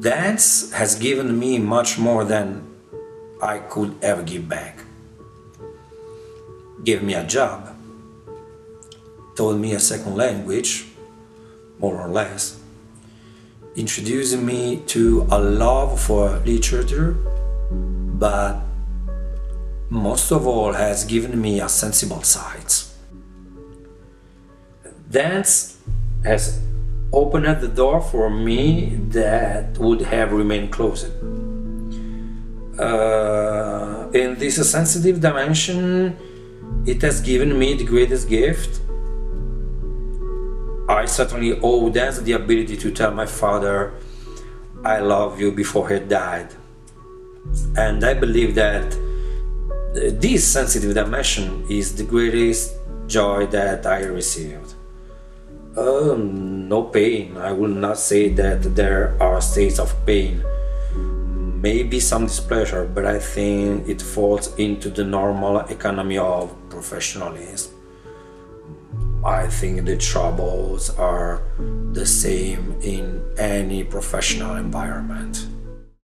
dance has given me much more than I could ever give back. Gave me a job, told me a second language, more or less, introducing me to a love for literature, but most of all has given me a sensible side. Dance has opened the door for me that would have remained closed. Uh, in this sensitive dimension, it has given me the greatest gift. I certainly owe dance the ability to tell my father, I love you before he died. And I believe that this sensitive dimension is the greatest joy that I received. Uh, no pain. I will not say that there are states of pain. Maybe some displeasure, but I think it falls into the normal economy of professionalism. I think the troubles are the same in any professional environment.